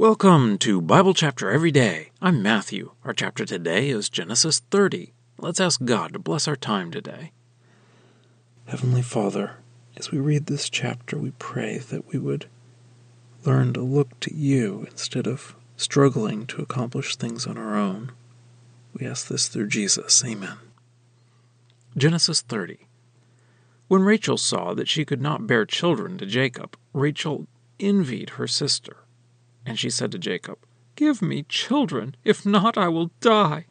Welcome to Bible Chapter Every Day. I'm Matthew. Our chapter today is Genesis 30. Let's ask God to bless our time today. Heavenly Father, as we read this chapter, we pray that we would learn to look to you instead of struggling to accomplish things on our own. We ask this through Jesus. Amen. Genesis 30. When Rachel saw that she could not bear children to Jacob, Rachel envied her sister. And she said to Jacob, Give me children, if not, I will die.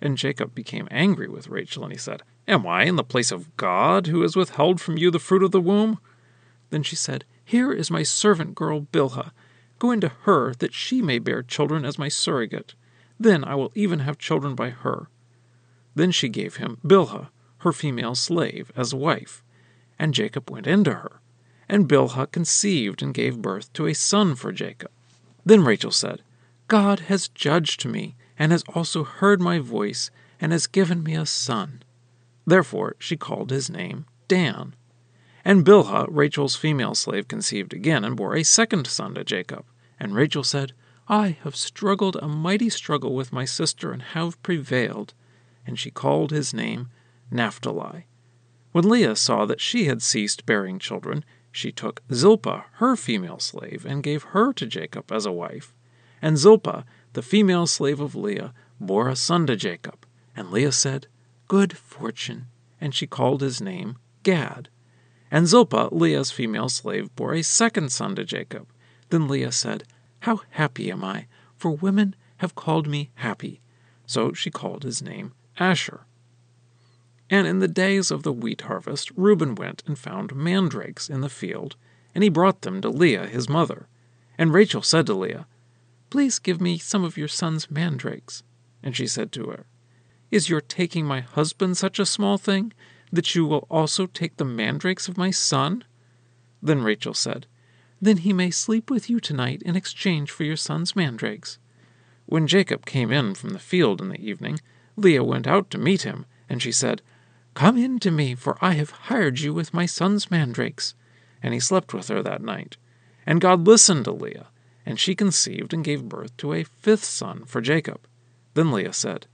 And Jacob became angry with Rachel, and he said, Am I in the place of God, who has withheld from you the fruit of the womb? Then she said, Here is my servant girl Bilhah. Go into her, that she may bear children as my surrogate. Then I will even have children by her. Then she gave him Bilhah, her female slave, as wife. And Jacob went into her. And Bilhah conceived and gave birth to a son for Jacob. Then Rachel said, God has judged me, and has also heard my voice, and has given me a son. Therefore she called his name Dan. And Bilhah, Rachel's female slave, conceived again, and bore a second son to Jacob. And Rachel said, I have struggled a mighty struggle with my sister, and have prevailed. And she called his name Naphtali. When Leah saw that she had ceased bearing children, she took Zilpah, her female slave, and gave her to Jacob as a wife. And Zilpah, the female slave of Leah, bore a son to Jacob. And Leah said, Good fortune. And she called his name Gad. And Zilpah, Leah's female slave, bore a second son to Jacob. Then Leah said, How happy am I, for women have called me happy. So she called his name Asher. And in the days of the wheat harvest, Reuben went and found mandrakes in the field, and he brought them to Leah his mother. And Rachel said to Leah, Please give me some of your son's mandrakes. And she said to her, Is your taking my husband such a small thing, that you will also take the mandrakes of my son? Then Rachel said, Then he may sleep with you tonight in exchange for your son's mandrakes. When Jacob came in from the field in the evening, Leah went out to meet him, and she said, Come in to me, for I have hired you with my son's mandrakes. And he slept with her that night. And God listened to Leah, and she conceived and gave birth to a fifth son for Jacob. Then Leah said,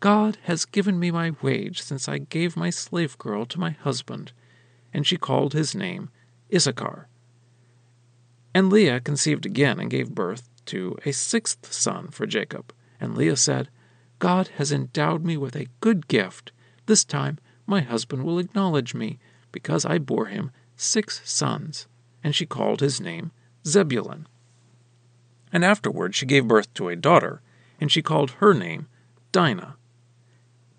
God has given me my wage since I gave my slave girl to my husband. And she called his name Issachar. And Leah conceived again and gave birth to a sixth son for Jacob. And Leah said, God has endowed me with a good gift. This time my husband will acknowledge me, because I bore him six sons. And she called his name Zebulun. And afterward she gave birth to a daughter, and she called her name Dinah.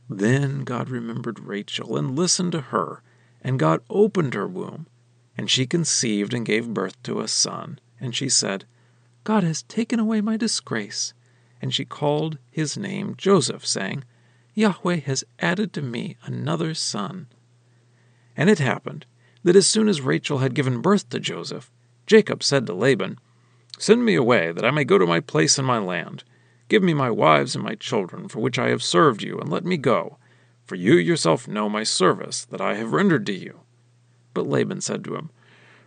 Then God remembered Rachel and listened to her, and God opened her womb, and she conceived and gave birth to a son. And she said, God has taken away my disgrace. And she called his name Joseph, saying, Yahweh has added to me another son. And it happened that as soon as Rachel had given birth to Joseph, Jacob said to Laban, Send me away, that I may go to my place in my land. Give me my wives and my children, for which I have served you, and let me go. For you yourself know my service that I have rendered to you. But Laban said to him,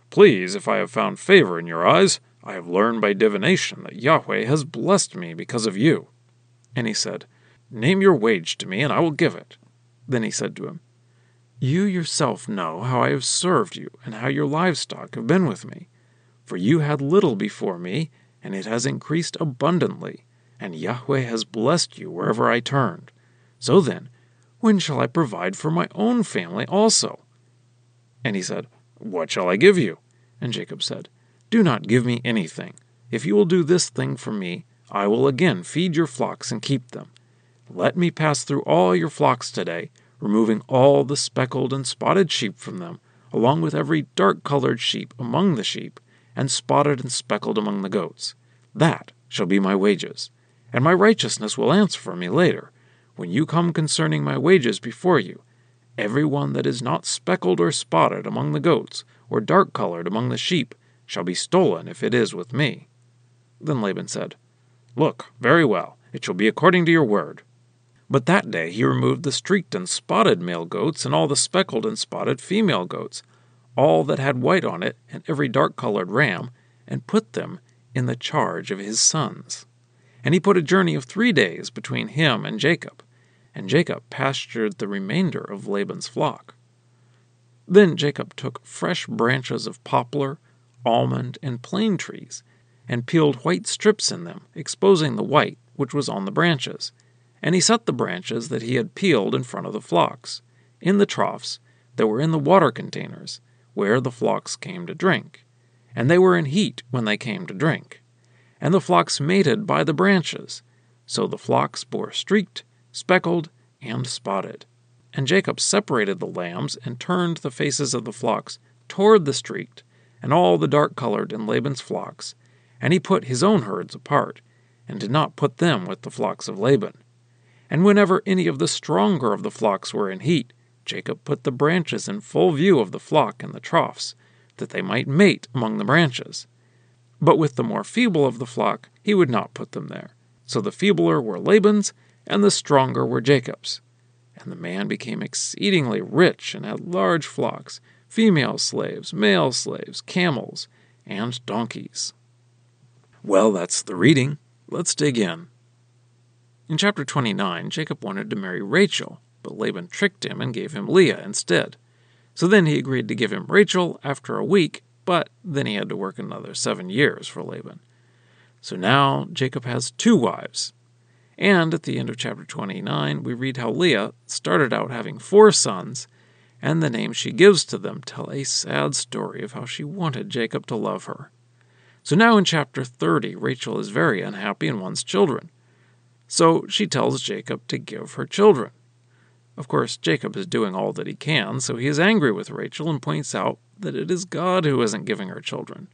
Please, if I have found favor in your eyes, I have learned by divination that Yahweh has blessed me because of you. And he said, Name your wage to me, and I will give it. Then he said to him, You yourself know how I have served you, and how your livestock have been with me. For you had little before me, and it has increased abundantly, and Yahweh has blessed you wherever I turned. So then, when shall I provide for my own family also? And he said, What shall I give you? And Jacob said, Do not give me anything. If you will do this thing for me, I will again feed your flocks and keep them. Let me pass through all your flocks today, removing all the speckled and spotted sheep from them, along with every dark colored sheep among the sheep, and spotted and speckled among the goats. That shall be my wages, and my righteousness will answer for me later, when you come concerning my wages before you. Every one that is not speckled or spotted among the goats, or dark colored among the sheep, shall be stolen if it is with me. Then Laban said, Look, very well, it shall be according to your word. But that day he removed the streaked and spotted male goats, and all the speckled and spotted female goats, all that had white on it, and every dark colored ram, and put them in the charge of his sons. And he put a journey of three days between him and Jacob, and Jacob pastured the remainder of Laban's flock. Then Jacob took fresh branches of poplar, almond, and plane trees, and peeled white strips in them, exposing the white which was on the branches. And he set the branches that he had peeled in front of the flocks, in the troughs that were in the water containers, where the flocks came to drink. And they were in heat when they came to drink. And the flocks mated by the branches. So the flocks bore streaked, speckled, and spotted. And Jacob separated the lambs and turned the faces of the flocks toward the streaked and all the dark colored in Laban's flocks, and he put his own herds apart, and did not put them with the flocks of Laban. And whenever any of the stronger of the flocks were in heat, Jacob put the branches in full view of the flock in the troughs, that they might mate among the branches. But with the more feeble of the flock, he would not put them there. So the feebler were Laban's, and the stronger were Jacob's. And the man became exceedingly rich and had large flocks, female slaves, male slaves, camels, and donkeys. Well, that's the reading. Let's dig in. In chapter 29, Jacob wanted to marry Rachel, but Laban tricked him and gave him Leah instead. So then he agreed to give him Rachel after a week, but then he had to work another seven years for Laban. So now Jacob has two wives. And at the end of chapter 29, we read how Leah started out having four sons, and the names she gives to them tell a sad story of how she wanted Jacob to love her. So now in chapter 30, Rachel is very unhappy and wants children. So she tells Jacob to give her children. Of course, Jacob is doing all that he can, so he is angry with Rachel and points out that it is God who isn't giving her children.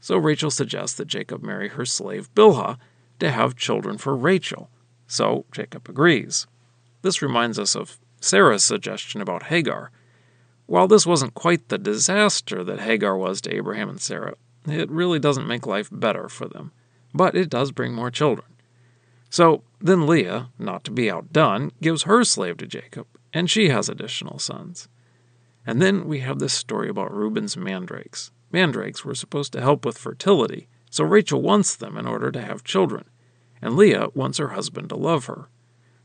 So Rachel suggests that Jacob marry her slave Bilhah to have children for Rachel. So Jacob agrees. This reminds us of Sarah's suggestion about Hagar. While this wasn't quite the disaster that Hagar was to Abraham and Sarah, it really doesn't make life better for them, but it does bring more children. So then Leah, not to be outdone, gives her slave to Jacob, and she has additional sons. And then we have this story about Reuben's mandrakes. Mandrakes were supposed to help with fertility, so Rachel wants them in order to have children, and Leah wants her husband to love her.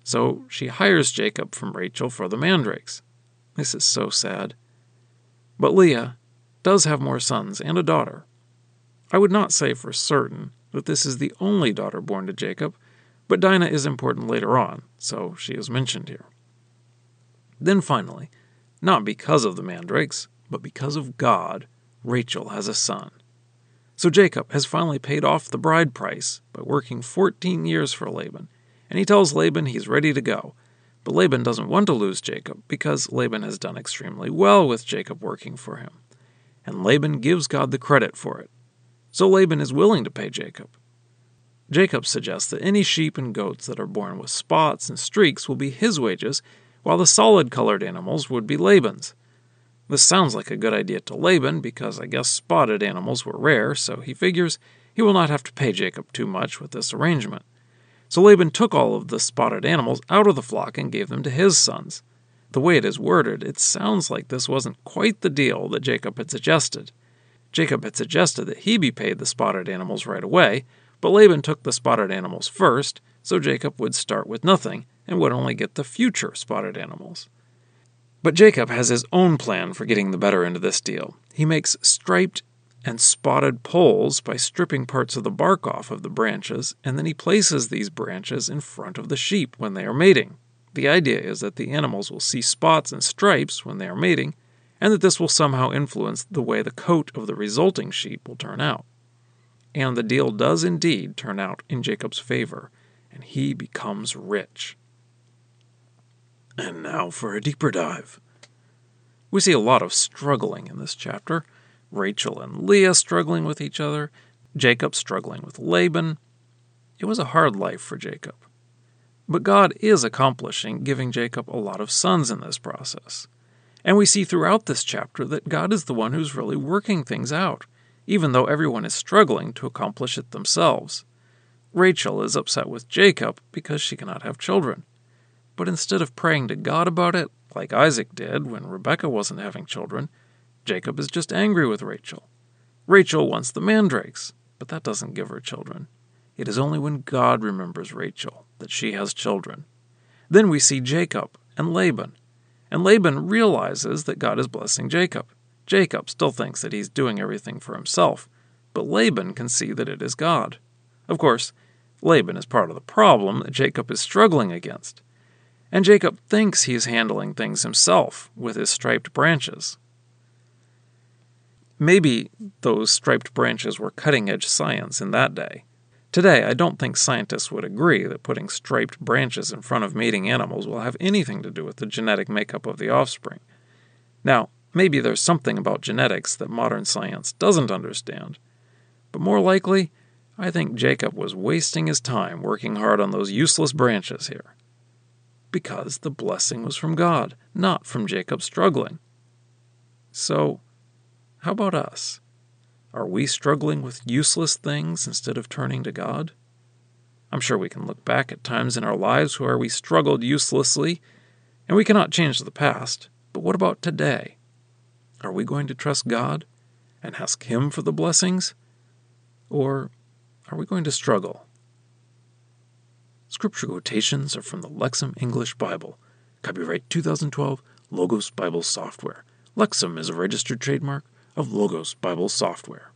So she hires Jacob from Rachel for the mandrakes. This is so sad. But Leah does have more sons and a daughter. I would not say for certain that this is the only daughter born to Jacob, but Dinah is important later on, so she is mentioned here. Then finally, not because of the mandrakes, but because of God, Rachel has a son. So Jacob has finally paid off the bride price by working 14 years for Laban, and he tells Laban he's ready to go. But Laban doesn't want to lose Jacob because Laban has done extremely well with Jacob working for him. And Laban gives God the credit for it. So Laban is willing to pay Jacob. Jacob suggests that any sheep and goats that are born with spots and streaks will be his wages, while the solid colored animals would be Laban's. This sounds like a good idea to Laban because I guess spotted animals were rare, so he figures he will not have to pay Jacob too much with this arrangement. So Laban took all of the spotted animals out of the flock and gave them to his sons. The way it is worded, it sounds like this wasn't quite the deal that Jacob had suggested. Jacob had suggested that he be paid the spotted animals right away, but Laban took the spotted animals first, so Jacob would start with nothing and would only get the future spotted animals. But Jacob has his own plan for getting the better end of this deal. He makes striped and spotted poles by stripping parts of the bark off of the branches, and then he places these branches in front of the sheep when they are mating. The idea is that the animals will see spots and stripes when they are mating, and that this will somehow influence the way the coat of the resulting sheep will turn out. And the deal does indeed turn out in Jacob's favor, and he becomes rich. And now for a deeper dive. We see a lot of struggling in this chapter Rachel and Leah struggling with each other, Jacob struggling with Laban. It was a hard life for Jacob. But God is accomplishing giving Jacob a lot of sons in this process. And we see throughout this chapter that God is the one who's really working things out even though everyone is struggling to accomplish it themselves. Rachel is upset with Jacob because she cannot have children. But instead of praying to God about it, like Isaac did when Rebekah wasn't having children, Jacob is just angry with Rachel. Rachel wants the mandrakes, but that doesn't give her children. It is only when God remembers Rachel that she has children. Then we see Jacob and Laban, and Laban realizes that God is blessing Jacob. Jacob still thinks that he's doing everything for himself, but Laban can see that it is God. Of course, Laban is part of the problem that Jacob is struggling against. And Jacob thinks he is handling things himself with his striped branches. Maybe those striped branches were cutting edge science in that day. Today, I don't think scientists would agree that putting striped branches in front of mating animals will have anything to do with the genetic makeup of the offspring. Now, maybe there's something about genetics that modern science doesn't understand, but more likely, I think Jacob was wasting his time working hard on those useless branches here. Because the blessing was from God, not from Jacob struggling. So, how about us? Are we struggling with useless things instead of turning to God? I'm sure we can look back at times in our lives where we struggled uselessly, and we cannot change the past. But what about today? Are we going to trust God and ask Him for the blessings? Or are we going to struggle? Scripture quotations are from the Lexham English Bible. Copyright 2012, Logos Bible Software. Lexham is a registered trademark of Logos Bible Software.